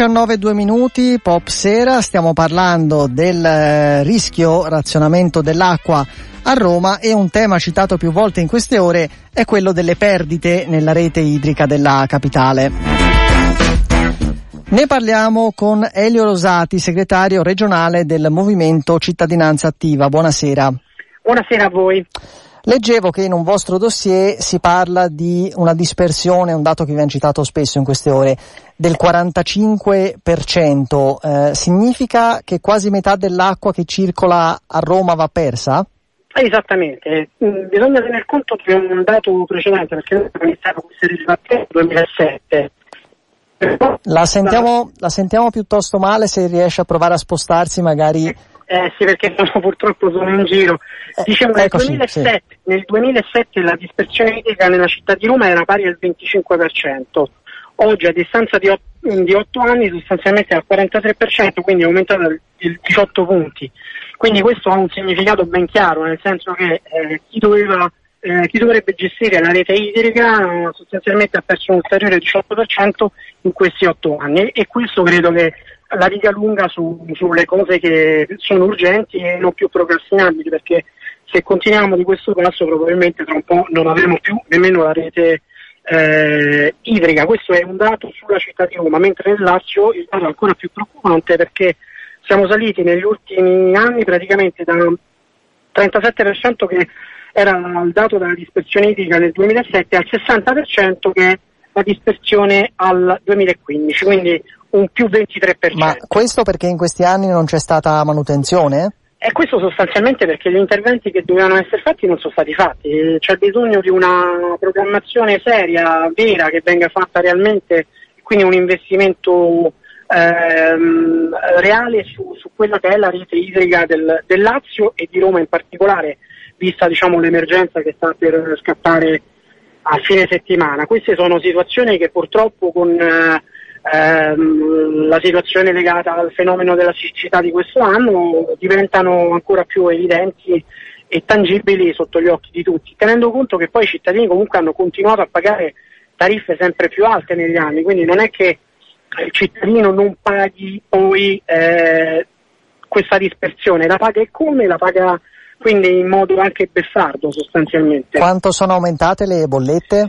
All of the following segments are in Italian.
19 2 minuti, Pop Sera, stiamo parlando del eh, rischio razionamento dell'acqua a Roma e un tema citato più volte in queste ore è quello delle perdite nella rete idrica della capitale. Ne parliamo con Elio Rosati, segretario regionale del Movimento Cittadinanza Attiva. Buonasera. Buonasera a voi. Leggevo che in un vostro dossier si parla di una dispersione, un dato che viene citato spesso in queste ore, del 45%. Eh, significa che quasi metà dell'acqua che circola a Roma va persa? Esattamente, mm, bisogna tener conto di un dato precedente perché noi abbiamo iniziato queste rilevazioni nel 2007. La sentiamo, la sentiamo piuttosto male se riesce a provare a spostarsi magari eh sì, perché sono, purtroppo sono in giro. Eh, Dicevo, nel, eccoci, 2007, sì. nel 2007 la dispersione idrica nella città di Roma era pari al 25%. Oggi, a distanza di 8, di 8 anni, sostanzialmente è al 43%, quindi è aumentato di 18 punti. Quindi questo ha un significato ben chiaro, nel senso che eh, chi, doveva, eh, chi, dovrebbe gestire la rete idrica sostanzialmente ha perso un ulteriore 18% in questi 8 anni e questo credo che la riga lunga su, sulle cose che sono urgenti e non più procrastinabili perché se continuiamo di questo passo probabilmente tra un po' non avremo più nemmeno la rete eh, idrica. Questo è un dato sulla città di Roma, mentre nel Lazio il dato è ancora più preoccupante perché siamo saliti negli ultimi anni praticamente da 37% che era il dato della dispersione idrica nel 2007 al 60% che è la dispersione al 2015, quindi un più 23%. Ma questo perché in questi anni non c'è stata manutenzione? E questo sostanzialmente perché gli interventi che dovevano essere fatti non sono stati fatti, c'è bisogno di una programmazione seria, vera, che venga fatta realmente, quindi un investimento ehm, reale su, su, quella che è la rete idrica del, del, Lazio e di Roma in particolare, vista diciamo, l'emergenza che sta per scattare a fine settimana. Queste sono situazioni che purtroppo con eh, ehm, la situazione legata al fenomeno della siccità di questo anno diventano ancora più evidenti e tangibili sotto gli occhi di tutti, tenendo conto che poi i cittadini comunque hanno continuato a pagare tariffe sempre più alte negli anni, quindi non è che il cittadino non paghi poi eh, questa dispersione, la paga e come, la paga quindi in modo anche beffardo sostanzialmente. Quanto sono aumentate le bollette?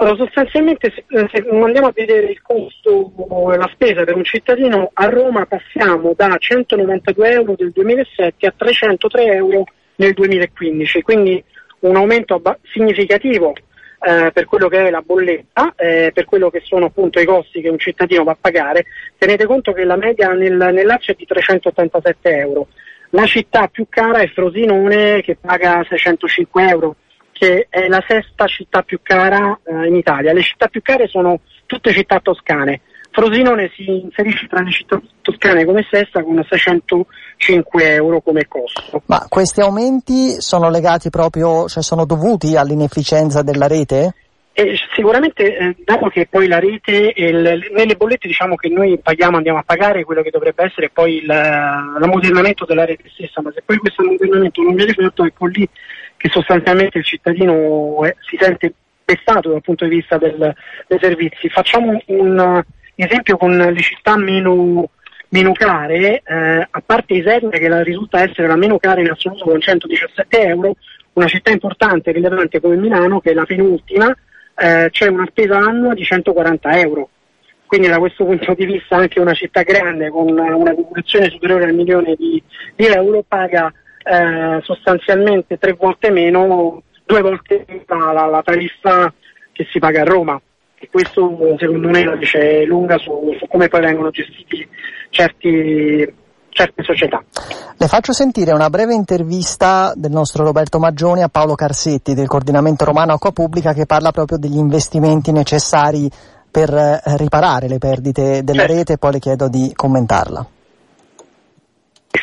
Allora, sostanzialmente se, se andiamo a vedere il costo e la spesa per un cittadino, a Roma passiamo da 192 euro del 2007 a 303 euro nel 2015, quindi un aumento significativo eh, per quello che è la bolletta, eh, per quello che sono appunto i costi che un cittadino va a pagare. Tenete conto che la media nel, nel Lazio è di 387 euro. La città più cara è Frosinone che paga 605 euro che è la sesta città più cara eh, in Italia. Le città più care sono tutte città toscane. Frosinone si inserisce tra le città toscane come sesta con 605 euro come costo. Ma questi aumenti sono legati proprio, cioè sono dovuti all'inefficienza della rete? Eh, sicuramente, eh, dato che poi la rete, il, nelle bollette diciamo che noi paghiamo, andiamo a pagare quello che dovrebbe essere poi l'ammodernamento della rete stessa, ma se poi questo ammodernamento non viene fatto, ecco lì che sostanzialmente il cittadino è, si sente pestato dal punto di vista del, dei servizi. Facciamo un esempio con le città meno, meno care, eh, a parte Isernia che la risulta essere la meno cara in assoluto con 117 euro, una città importante e rilevante come Milano, che è la penultima, eh, c'è una spesa annua di 140 euro. Quindi da questo punto di vista anche una città grande con una popolazione superiore al milione di, di euro paga eh, sostanzialmente tre volte meno, due volte la, la, la, tariffa che si paga a Roma. E questo secondo me la dice lunga su, su come poi vengono gestiti certi, certe società. Le faccio sentire una breve intervista del nostro Roberto Maggioni a Paolo Carsetti del coordinamento romano Acqua Pubblica che parla proprio degli investimenti necessari per eh, riparare le perdite della certo. rete e poi le chiedo di commentarla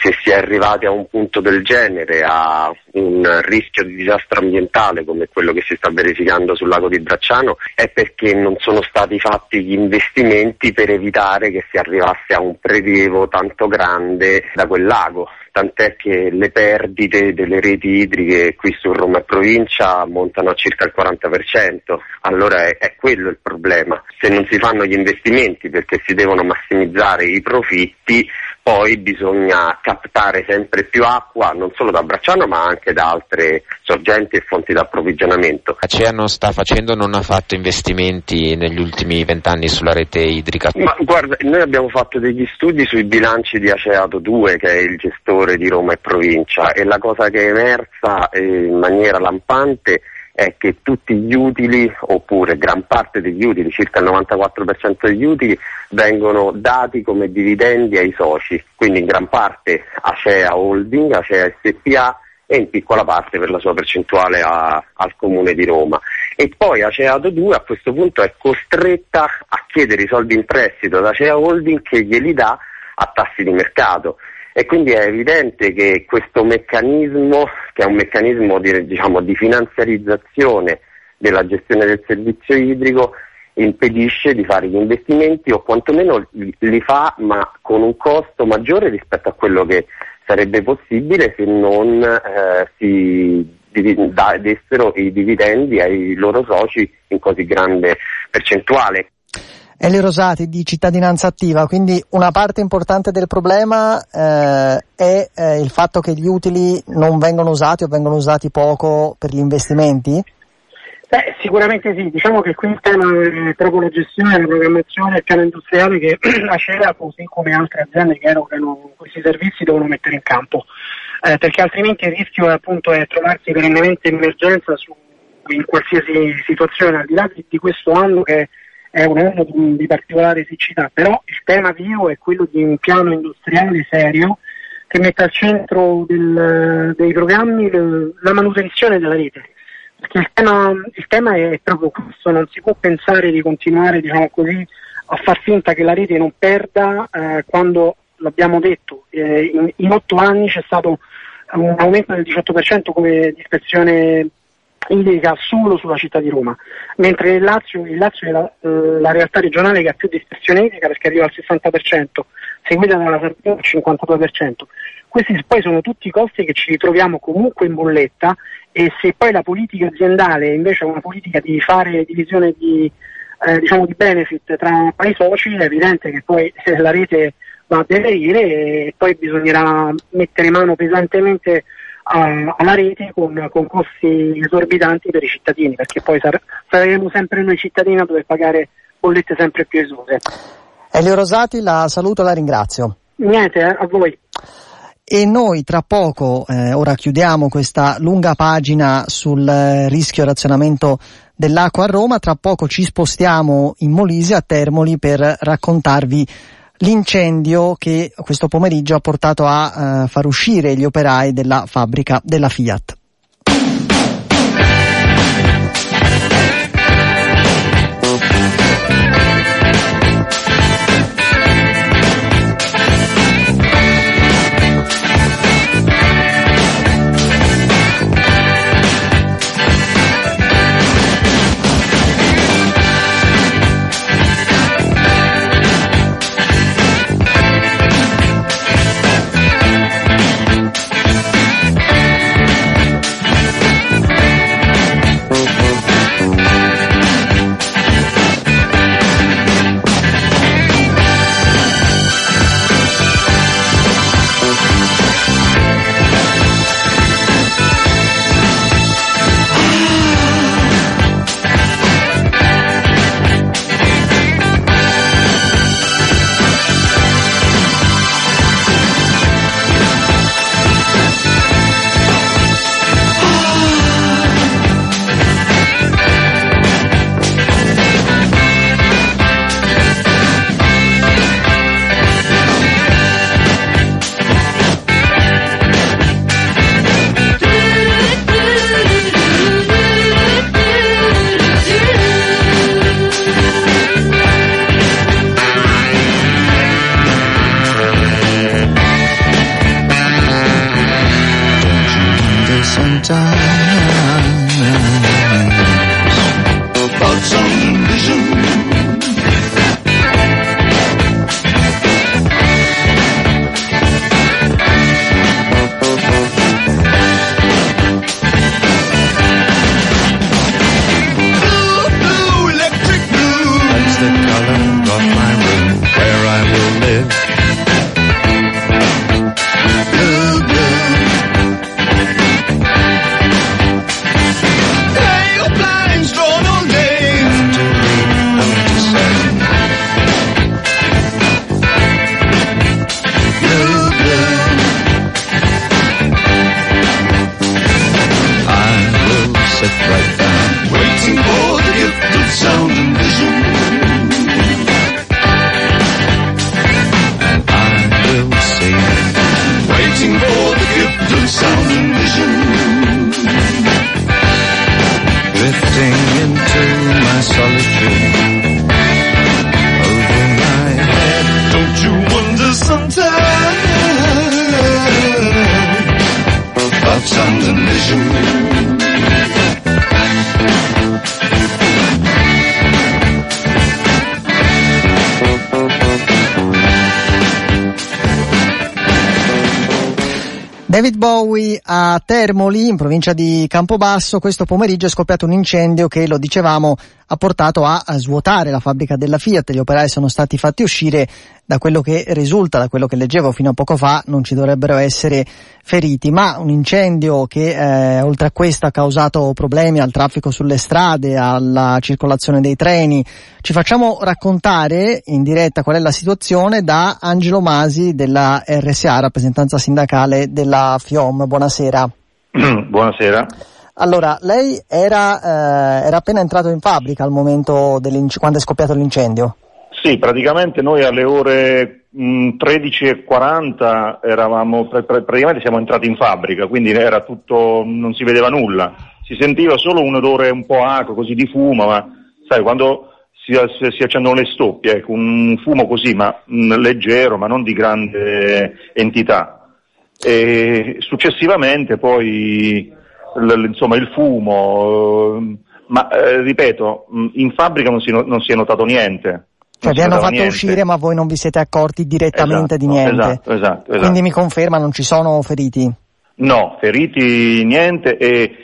se si è arrivati a un punto del genere, a un rischio di disastro ambientale come quello che si sta verificando sul lago di Bracciano, è perché non sono stati fatti gli investimenti per evitare che si arrivasse a un prelievo tanto grande da quel lago tant'è che le perdite delle reti idriche qui su Roma e provincia montano a circa il 40%, allora è, è quello il problema. Se non si fanno gli investimenti perché si devono massimizzare i profitti, poi bisogna captare sempre più acqua non solo da Bracciano ma anche da altre sorgenti e fonti di approvvigionamento. Acea non sta facendo, non ha fatto investimenti negli ultimi vent'anni sulla rete idrica? Ma guarda, noi abbiamo fatto degli studi sui bilanci di Aceato 2 che è il gestore di Roma e provincia. E la cosa che è emersa eh, in maniera lampante è che tutti gli utili, oppure gran parte degli utili, circa il 94% degli utili, vengono dati come dividendi ai soci, quindi in gran parte Acea Holding, Acea SPA e in piccola parte per la sua percentuale a, al Comune di Roma. E poi Aceato 2 a questo punto è costretta a chiedere i soldi in prestito ad Acea Holding che glieli dà a tassi di mercato e quindi è evidente che questo meccanismo, che è un meccanismo di, diciamo, di finanziarizzazione della gestione del servizio idrico, impedisce di fare gli investimenti o quantomeno li, fa ma con un costo maggiore rispetto a quello che sarebbe possibile se non eh, si dessero i dividendi ai loro soci in così grande percentuale. Elio Rosati di Cittadinanza Attiva, quindi una parte importante del problema eh, è eh, il fatto che gli utili non vengono usati o vengono usati poco per gli investimenti? Beh, sicuramente sì, diciamo che qui il tema è proprio la gestione, la programmazione, il piano industriale che Acea, così come altre aziende che erogano questi servizi, devono mettere in campo, eh, perché altrimenti il rischio appunto è trovarsi perennemente in emergenza su, in qualsiasi situazione, al di là di, di questo anno che è un anno di, di particolare siccità, però il tema vivo è quello di un piano industriale serio che metta al centro del, dei programmi le, la manutenzione della rete. Perché il tema, il tema, è proprio questo, non si può pensare di continuare diciamo così, a far finta che la rete non perda eh, quando l'abbiamo detto, eh, in, in otto anni c'è stato un aumento del 18% come dispersione idrica solo sulla città di Roma, mentre il Lazio, il Lazio è la, eh, la, realtà regionale che ha più dispersione idrica perché arriva al 60%, seguita dalla Sardegna al 52%. Questi poi sono tutti costi che ci ritroviamo comunque in bolletta e se poi la politica aziendale invece è una politica di fare divisione di, eh, diciamo di benefit tra i soci, è evidente che poi se la rete va a deperire e poi bisognerà mettere mano pesantemente a, alla rete con, con, costi esorbitanti per i cittadini, perché poi sar- saremo sempre noi cittadini a dover pagare bollette sempre più esose. Elio Rosati, la saluto e la ringrazio. Niente, eh, a voi. E noi tra poco, eh, ora chiudiamo questa lunga pagina sul eh, rischio razionamento dell'acqua a Roma, tra poco ci spostiamo in Molise a Termoli per raccontarvi l'incendio che questo pomeriggio ha portato a uh, far uscire gli operai della fabbrica della Fiat. David Bowie a Termoli, in provincia di Campobasso, questo pomeriggio è scoppiato un incendio che, lo dicevamo, ha portato a, svuotare la fabbrica della Fiat. Gli operai sono stati fatti uscire. Da quello che risulta, da quello che leggevo fino a poco fa, non ci dovrebbero essere feriti, ma un incendio che eh, oltre a questo ha causato problemi al traffico sulle strade, alla circolazione dei treni. Ci facciamo raccontare in diretta qual è la situazione da Angelo Masi della RSA, rappresentanza sindacale della FIOM. Buonasera. Buonasera. Allora, lei era, eh, era, appena entrato in fabbrica al momento quando è scoppiato l'incendio? Sì, praticamente noi alle ore 13.40 eravamo, praticamente siamo entrati in fabbrica, quindi era tutto, non si vedeva nulla. Si sentiva solo un odore un po' acro, così di fumo, ma sai, quando si, si accendono le stoppie, ecco, un fumo così, ma mh, leggero, ma non di grande entità. E successivamente poi l- insomma, il fumo, eh, ma eh, ripeto, in fabbrica non si, no- non si è notato niente. Cioè vi hanno fatto niente. uscire ma voi non vi siete accorti direttamente esatto, di niente. Esatto, esatto, esatto. Quindi mi conferma non ci sono feriti? No, feriti niente e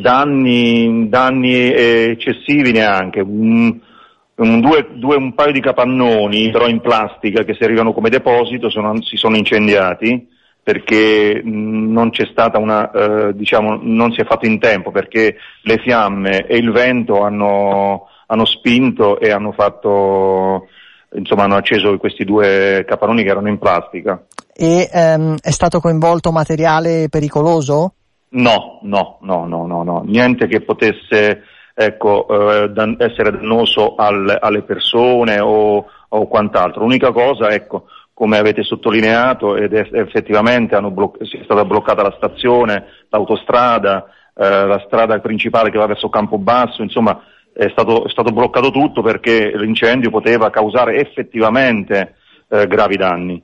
danni, danni eccessivi neanche. Un, un, due, due, un, paio di capannoni, però in plastica, che servivano come deposito, sono, si sono incendiati perché non c'è stata una, eh, diciamo, non si è fatto in tempo perché le fiamme e il vento hanno, hanno spinto e hanno fatto, insomma, hanno acceso questi due capannoni che erano in plastica. E ehm, è stato coinvolto materiale pericoloso? No, no, no, no, no, no. niente che potesse ecco, eh, dan- essere dannoso al, alle persone o, o quant'altro. L'unica cosa, ecco, come avete sottolineato, ed effettivamente bloc- è stata bloccata la stazione, l'autostrada, eh, la strada principale che va verso Campobasso, insomma è stato, è stato bloccato tutto perché l'incendio poteva causare effettivamente eh, gravi danni.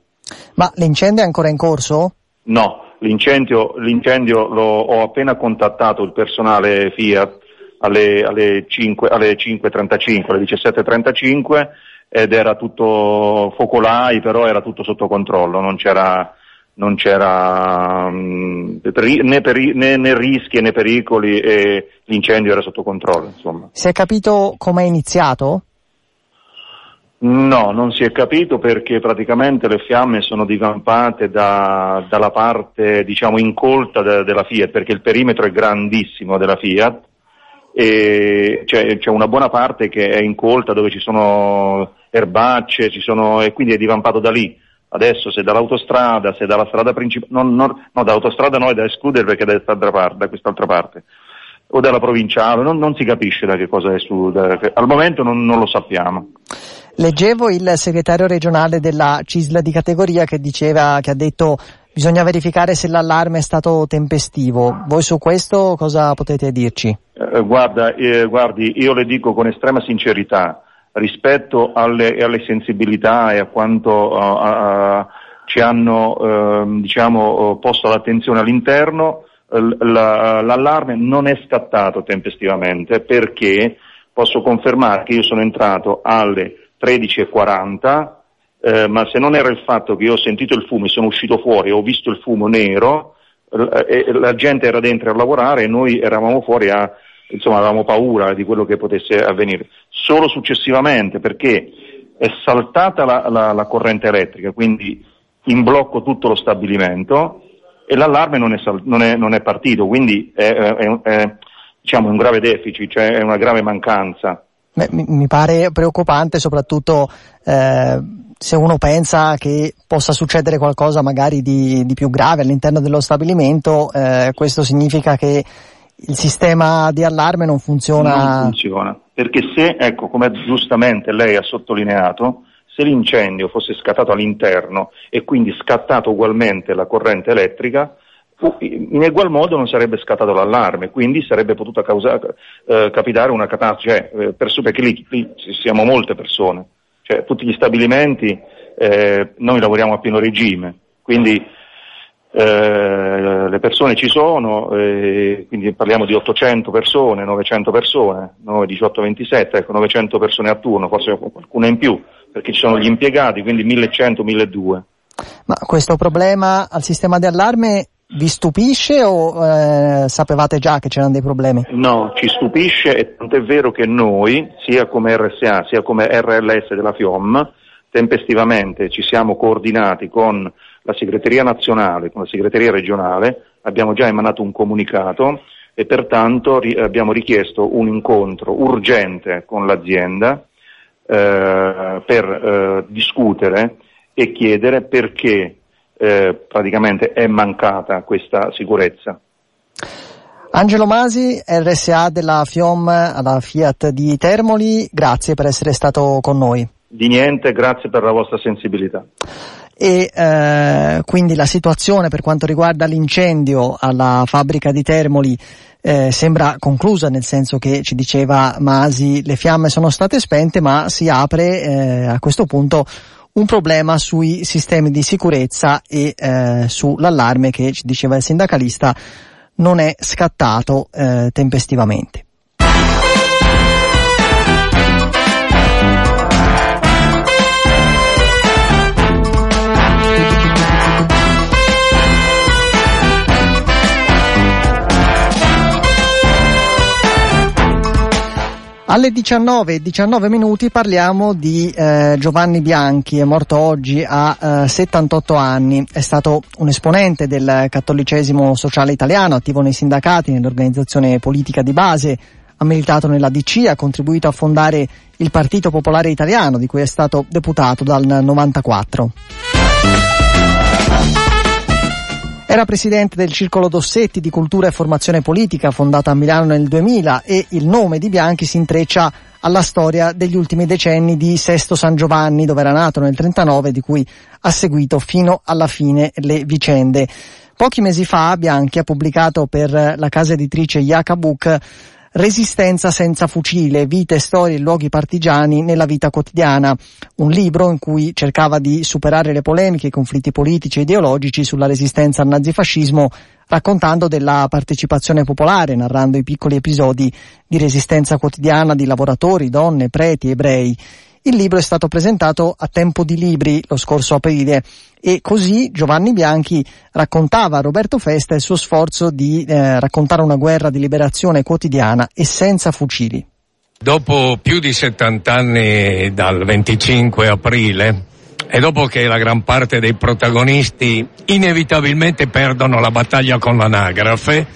Ma l'incendio è ancora in corso? No, l'incendio, l'incendio lo, ho appena contattato il personale Fiat alle, alle, 5, alle 5.35, alle 17.35 ed era tutto focolai, però era tutto sotto controllo, non c'era, non c'era mm, né, peri- né, né, rischi né pericoli e l'incendio era sotto controllo. Insomma. Si è capito come è iniziato? No, non si è capito perché praticamente le fiamme sono divampate da, dalla parte diciamo incolta de, della Fiat perché il perimetro è grandissimo della Fiat e c'è, c'è, una buona parte che è incolta dove ci sono erbacce ci sono, e quindi è divampato da lì. Adesso se dall'autostrada, se dalla strada principale, no, no, no, dall'autostrada no è da escludere perché è da, parte, da quest'altra parte, o dalla provinciale, non, non, si capisce da che cosa è su, da, al momento non, non lo sappiamo. Leggevo il segretario regionale della CISLA di categoria che diceva, che ha detto bisogna verificare se l'allarme è stato tempestivo. Voi su questo cosa potete dirci? Eh, guarda, eh, guardi, io le dico con estrema sincerità, rispetto alle, alle sensibilità e a quanto uh, uh, ci hanno uh, diciamo, posto l'attenzione all'interno, l'allarme non è scattato tempestivamente perché posso confermare che io sono entrato alle 13.40 eh, ma se non era il fatto che io ho sentito il fumo e sono uscito fuori ho visto il fumo nero, eh, la gente era dentro a lavorare e noi eravamo fuori a, insomma avevamo paura di quello che potesse avvenire. Solo successivamente perché è saltata la, la, la corrente elettrica, quindi in blocco tutto lo stabilimento e l'allarme non è, non è, non è partito, quindi è, è diciamo, un grave deficit, cioè è una grave mancanza. Beh, mi, pare preoccupante soprattutto eh, se uno pensa che possa succedere qualcosa magari di, di più grave all'interno dello stabilimento, eh, questo significa che il sistema di allarme non funziona. Non funziona, perché se, ecco, come giustamente lei ha sottolineato, se l'incendio fosse scattato all'interno e quindi scattato ugualmente la corrente elettrica, in egual modo non sarebbe scattato l'allarme, quindi sarebbe potuta causare, eh, capitare una catastrofe, cioè, eh, perché lì, lì siamo molte persone, cioè tutti gli stabilimenti, eh, noi lavoriamo a pieno regime, quindi eh, le persone ci sono, eh, quindi parliamo di 800 persone, 900 persone, 9, 18, 27, ecco 900 persone a turno, forse qualcuna in più, perché ci sono gli impiegati, quindi 1100, 1200. Ma questo problema al sistema di allarme vi stupisce o eh, sapevate già che c'erano dei problemi? No, ci stupisce e tant'è vero che noi, sia come RSA sia come RLS della FIOM, tempestivamente ci siamo coordinati con la segreteria nazionale, con la segreteria regionale, abbiamo già emanato un comunicato e pertanto ri- abbiamo richiesto un incontro urgente con l'azienda eh, per eh, discutere e chiedere perché eh, praticamente è mancata questa sicurezza. Angelo Masi, RSA della FIOM alla Fiat di Termoli, grazie per essere stato con noi. Di niente, grazie per la vostra sensibilità e eh, quindi la situazione per quanto riguarda l'incendio alla fabbrica di Termoli eh, sembra conclusa nel senso che ci diceva Masi le fiamme sono state spente ma si apre eh, a questo punto un problema sui sistemi di sicurezza e eh, sull'allarme che ci diceva il sindacalista non è scattato eh, tempestivamente. Alle 19 19 minuti parliamo di eh, Giovanni Bianchi, è morto oggi a eh, 78 anni, è stato un esponente del cattolicesimo sociale italiano, attivo nei sindacati, nell'organizzazione politica di base, ha militato nella DC, ha contribuito a fondare il Partito Popolare Italiano, di cui è stato deputato dal 94. Era presidente del Circolo Dossetti di Cultura e Formazione Politica, fondata a Milano nel 2000 e il nome di Bianchi si intreccia alla storia degli ultimi decenni di Sesto San Giovanni, dove era nato nel 39, di cui ha seguito fino alla fine le vicende. Pochi mesi fa Bianchi ha pubblicato per la casa editrice Yakabuk Resistenza senza fucile, vite, storie e luoghi partigiani nella vita quotidiana, un libro in cui cercava di superare le polemiche, i conflitti politici e ideologici sulla resistenza al nazifascismo, raccontando della partecipazione popolare, narrando i piccoli episodi di resistenza quotidiana di lavoratori, donne, preti, ebrei. Il libro è stato presentato a Tempo di Libri lo scorso aprile e così Giovanni Bianchi raccontava a Roberto Festa il suo sforzo di eh, raccontare una guerra di liberazione quotidiana e senza fucili. Dopo più di 70 anni dal 25 aprile e dopo che la gran parte dei protagonisti inevitabilmente perdono la battaglia con l'anagrafe,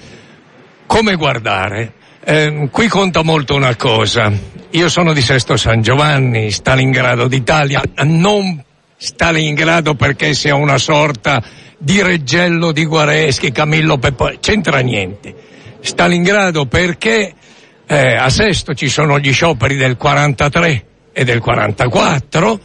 come guardare? Eh, qui conta molto una cosa. Io sono di Sesto San Giovanni, Stalingrado d'Italia, non Stalingrado perché sia una sorta di reggello di Guareschi, Camillo Peppo, c'entra niente. Stalingrado perché eh, a Sesto ci sono gli scioperi del 43 e del 44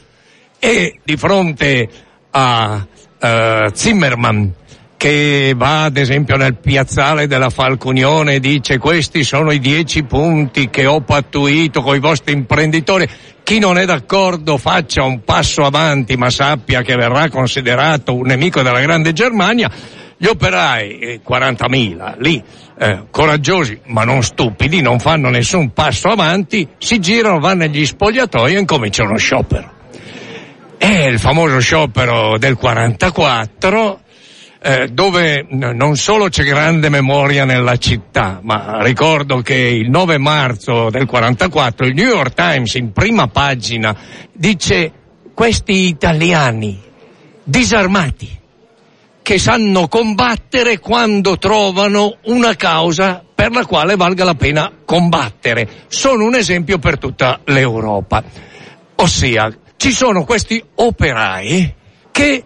e di fronte a uh, Zimmermann che va ad esempio nel piazzale della Falcunione e dice questi sono i dieci punti che ho pattuito con i vostri imprenditori. Chi non è d'accordo faccia un passo avanti ma sappia che verrà considerato un nemico della grande Germania. Gli operai, 40.000, eh, lì, eh, coraggiosi ma non stupidi, non fanno nessun passo avanti, si girano, vanno negli spogliatoi e incominciano uno sciopero. È il famoso sciopero del 44 eh, dove non solo c'è grande memoria nella città, ma ricordo che il 9 marzo del 44 il New York Times in prima pagina dice questi italiani disarmati che sanno combattere quando trovano una causa per la quale valga la pena combattere. Sono un esempio per tutta l'Europa. Ossia, ci sono questi operai che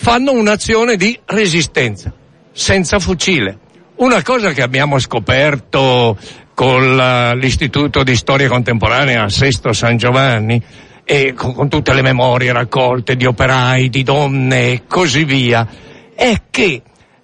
fanno un'azione di resistenza, senza fucile. Una cosa che abbiamo scoperto con l'Istituto di Storia Contemporanea a Sesto San Giovanni e con, con tutte le memorie raccolte di operai, di donne e così via, è che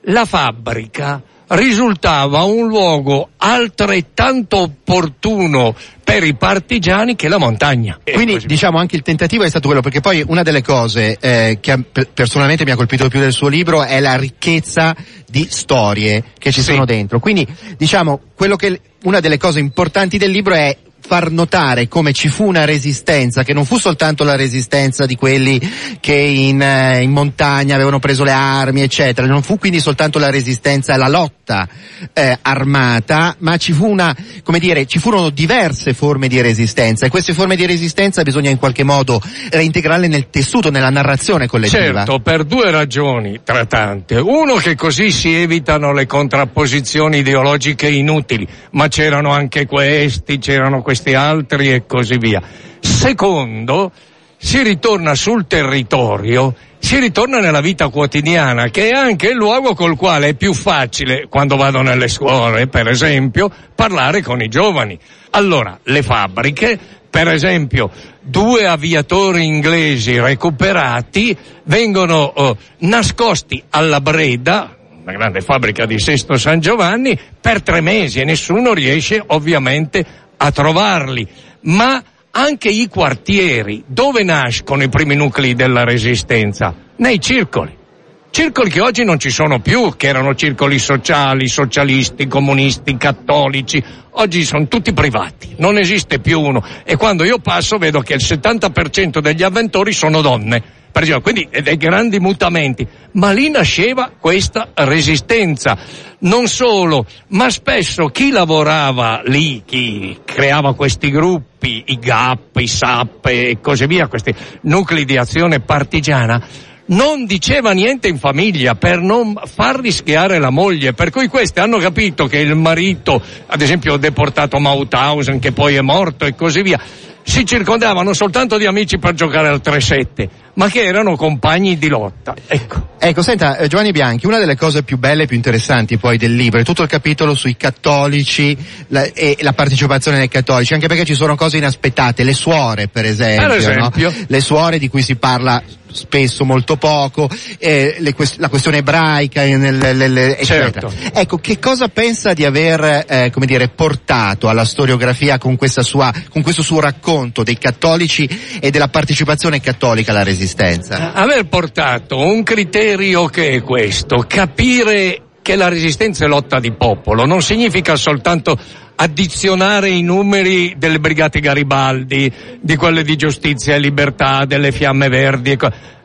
la fabbrica risultava un luogo altrettanto opportuno per i partigiani che la montagna. Quindi diciamo anche il tentativo è stato quello, perché poi una delle cose eh, che personalmente mi ha colpito più del suo libro è la ricchezza di storie che ci sì. sono dentro. Quindi diciamo quello che una delle cose importanti del libro è far notare come ci fu una resistenza, che non fu soltanto la resistenza di quelli che in, eh, in montagna avevano preso le armi, eccetera, non fu quindi soltanto la resistenza, la lotta eh, armata, ma ci fu una, come dire, ci furono diverse forme di resistenza e queste forme di resistenza bisogna in qualche modo reintegrarle nel tessuto, nella narrazione collettiva. Certo, per due ragioni tra tante. Uno che così si evitano le contrapposizioni ideologiche inutili, ma c'erano anche questi, c'erano questi questi altri e così via. Secondo, si ritorna sul territorio, si ritorna nella vita quotidiana, che è anche il luogo col quale è più facile, quando vado nelle scuole, per esempio, parlare con i giovani. Allora, le fabbriche, per esempio, due aviatori inglesi recuperati vengono oh, nascosti alla Breda, una grande fabbrica di Sesto San Giovanni, per tre mesi e nessuno riesce ovviamente a trovarli, ma anche i quartieri, dove nascono i primi nuclei della resistenza? Nei circoli. Circoli che oggi non ci sono più, che erano circoli sociali, socialisti, comunisti, cattolici, oggi sono tutti privati, non esiste più uno. E quando io passo vedo che il 70% degli avventori sono donne esempio, quindi dei grandi mutamenti, ma lì nasceva questa resistenza. Non solo, ma spesso chi lavorava lì, chi creava questi gruppi, i GAP, i SAP e così via, questi nuclei di azione partigiana, non diceva niente in famiglia per non far rischiare la moglie, per cui questi hanno capito che il marito, ad esempio deportato Mauthausen, che poi è morto e così via, si circondavano soltanto di amici per giocare al 3-7, ma che erano compagni di lotta. Ecco. Ecco, senta, eh, Giovanni Bianchi, una delle cose più belle e più interessanti poi del libro è tutto il capitolo sui cattolici la, e la partecipazione dei cattolici, anche perché ci sono cose inaspettate, le suore per esempio, per esempio. No? le suore di cui si parla spesso molto poco, eh, le, la questione ebraica, nel, nel, certo. Ecco, che cosa pensa di aver, eh, come dire, portato alla storiografia con, sua, con questo suo racconto dei cattolici e della partecipazione cattolica alla resistenza? Aver portato un criterio che è questo, capire che la resistenza è lotta di popolo, non significa soltanto addizionare i numeri delle brigate Garibaldi, di quelle di giustizia e libertà, delle fiamme verdi.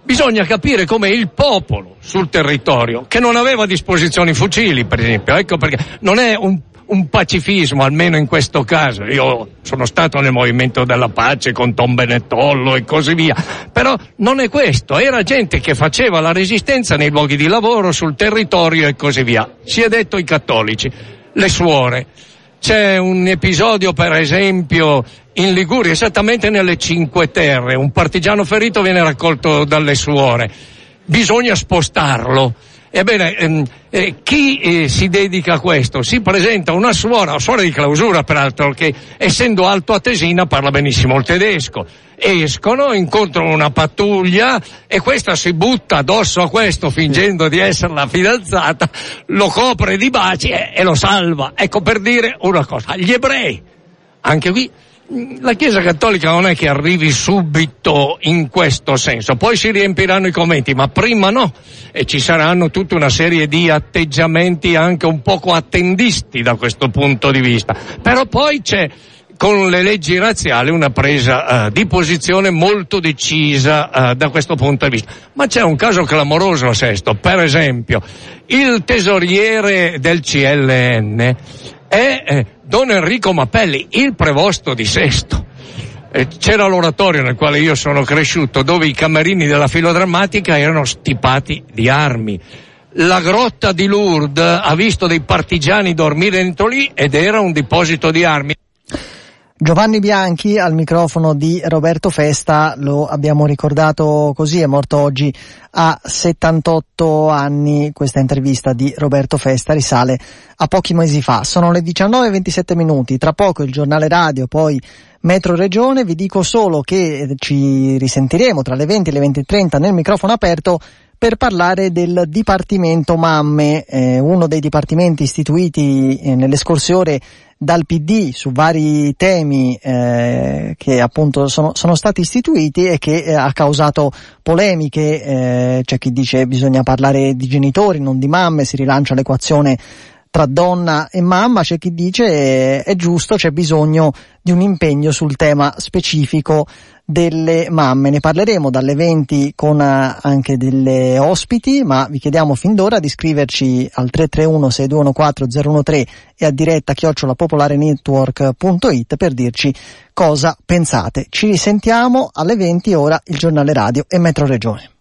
Bisogna capire come il popolo sul territorio, che non aveva a disposizione i fucili, per esempio, ecco perché non è un, un pacifismo, almeno in questo caso. Io sono stato nel movimento della pace con Tom Benettollo e così via, però non è questo, era gente che faceva la resistenza nei luoghi di lavoro, sul territorio e così via. Si è detto i cattolici, le suore c'è un episodio, per esempio, in Liguria, esattamente nelle Cinque Terre. Un partigiano ferito viene raccolto dalle suore. Bisogna spostarlo. Ebbene, ehm, eh, chi eh, si dedica a questo? Si presenta una suora, suora di clausura peraltro, che essendo alto a Tesina parla benissimo il tedesco escono, incontrano una pattuglia e questa si butta addosso a questo fingendo di essere la fidanzata, lo copre di baci e, e lo salva. Ecco per dire una cosa, gli ebrei, anche qui la Chiesa Cattolica non è che arrivi subito in questo senso, poi si riempiranno i commenti, ma prima no, e ci saranno tutta una serie di atteggiamenti anche un poco attendisti da questo punto di vista. Però poi c'è con le leggi razziali una presa uh, di posizione molto decisa uh, da questo punto di vista. Ma c'è un caso clamoroso a Sesto, per esempio, il tesoriere del CLN è eh, Don Enrico Mappelli, il prevosto di Sesto. Eh, c'era l'oratorio nel quale io sono cresciuto, dove i camerini della filodrammatica erano stipati di armi. La grotta di Lourdes ha visto dei partigiani dormire dentro lì ed era un deposito di armi. Giovanni Bianchi al microfono di Roberto Festa, lo abbiamo ricordato così, è morto oggi a 78 anni. Questa intervista di Roberto Festa risale a pochi mesi fa. Sono le 19.27 minuti, tra poco il giornale radio, poi Metro Regione. Vi dico solo che ci risentiremo tra le 20 e le 20.30 nel microfono aperto per parlare del Dipartimento Mamme, eh, uno dei dipartimenti istituiti eh, nelle scorse ore dal PD su vari temi eh, che appunto sono, sono, stati istituiti e che eh, ha causato polemiche, eh, c'è chi dice bisogna parlare di genitori, non di mamme, si rilancia l'equazione tra donna e mamma, c'è chi dice è, è giusto, c'è bisogno di un impegno sul tema specifico delle mamme. Ne parleremo dalle 20 con eh, anche delle ospiti, ma vi chiediamo fin d'ora di scriverci al 331 6214 013 e a diretta chiocciolapopolarenetwork.it per dirci cosa pensate. Ci risentiamo alle 20 ora il giornale radio e Metro Regione.